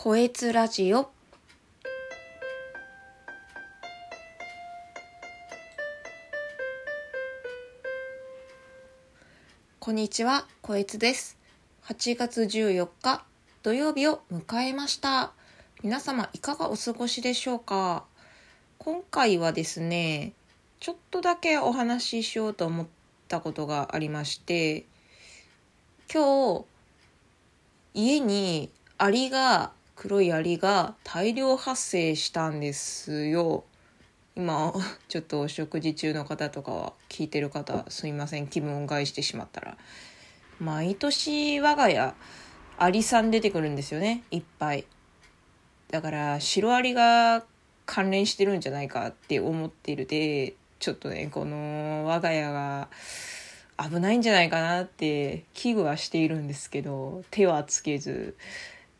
こえつラジオこんにちは、こえつです。8月14日土曜日を迎えました。皆様いかがお過ごしでしょうか？今回はですね、ちょっとだけお話ししようと思ったことがありまして、今日家にアリが黒いアリが大量発生したんですよ。今ちょっとお食事中の方とかは聞いてる方すいません気分を害してしまったら。毎年我が家アリさん出てくるんですよね。いっぱい。だからシロアリが関連してるんじゃないかって思ってるでちょっとねこの我が家が危ないんじゃないかなって危惧はしているんですけど手はつけず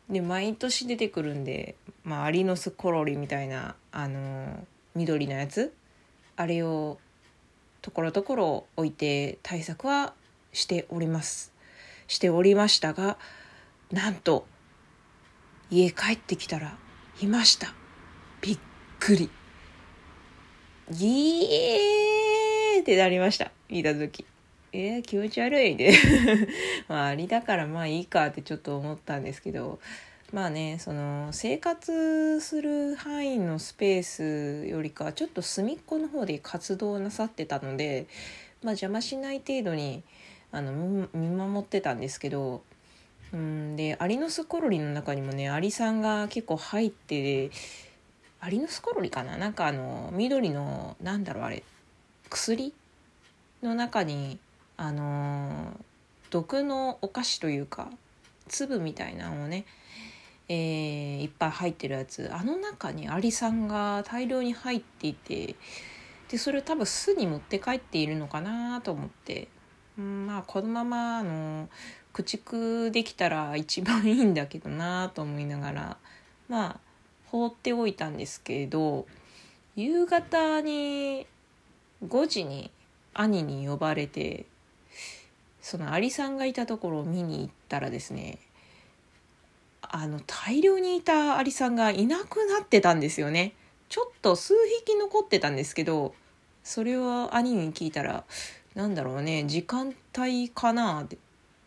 で毎年出てくるんで、まあ、アリの巣コロリみたいなあの緑のやつあれをところどころ置いて対策はしております。しておりましたがなんと家帰ってきたらいました。びっくり。ギーってなりました。見た時。えー、気持ち悪い。で まあアリだからまあいいかってちょっと思ったんですけどまあねその生活する範囲のスペースよりかちょっと隅っこの方で活動なさってたのでまあ邪魔しない程度にあの見守ってたんですけどうんでアリの巣コロリの中にもねアリさんが結構入ってアリの巣コロリかな？なんかあの緑のなんだろうあれ薬の中にあの毒のお菓子というか粒みたいなのをね、えーいっぱい入ってるやつ。あの中にアリさんが大量に入っていてでそれを多分巣に持って帰っているのかなと思って、うん、まあこのままあの駆逐できたら一番いいんだけどなと思いながら。まあ放っておいたんですけど夕方に5時に兄に呼ばれてそのアリさんがいたところを見に行ったらですねあの大量にいたアリさんがいなくなってたんですよね。ちょっと数匹残ってたんですけどそれを兄に聞いたらなんだろうね時間帯かなって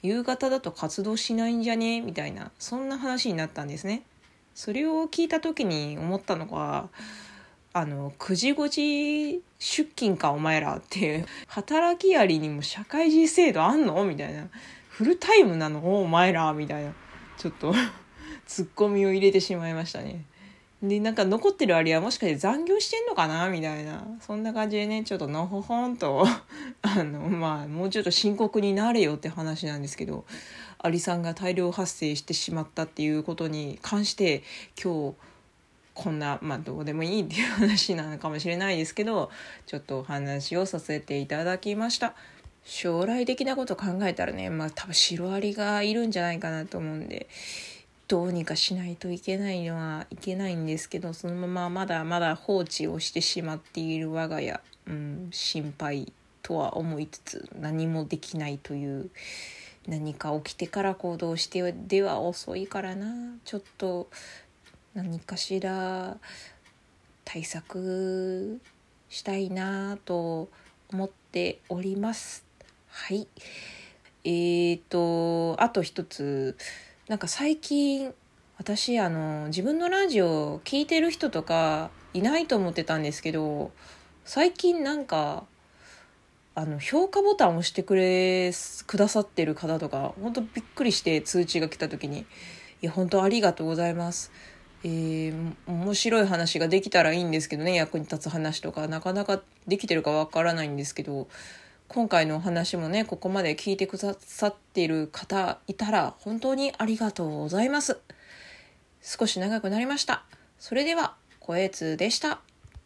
夕方だと活動しないんじゃね？みたいなそんな話になったんですね。それを聞いた時に思ったのがあの9時5時出勤かお前らっていう働きアリにも社会人制度あんの？みたいな。フルタイムなの？お前ら？みたいな。ちょっとツッコミを入れてしまいましたね。でなんか残ってるアリはもしかして残業してんのかな？みたいな。そんな感じでねちょっとのほほんと あのまあもうちょっと深刻になれよって話なんですけどアリさんが大量発生してしまったっていうことに関して今日こんなまあどうでもいいっていう話なのかもしれないですけどちょっとお話をさせていただきました。将来的なこと考えたらねまあ多分シロアリがいるんじゃないかなと思うんでどうにかしないといけないのはいけないんですけどそのまままだまだ放置をしてしまっている我が家、うん、心配とは思いつつ何もできないという何か起きてから行動してでは遅いからなちょっと何かしら対策したいなと思っております。はい。えーと、あと一つ、なんか最近、私、あの、自分のラジオ聞いてる人とかいないと思ってたんですけど、最近なんか、あの、評価ボタンを押してくれ、くださってる方とか、本当びっくりして通知が来た時に、いや、本当ありがとうございます。えー、面白い話ができたらいいんですけどね役に立つ話とかなかなかできてるかわからないんですけど今回のお話もねここまで聞いてくださっている方いたら本当にありがとうございます。少し長くなりました。それでは声通でした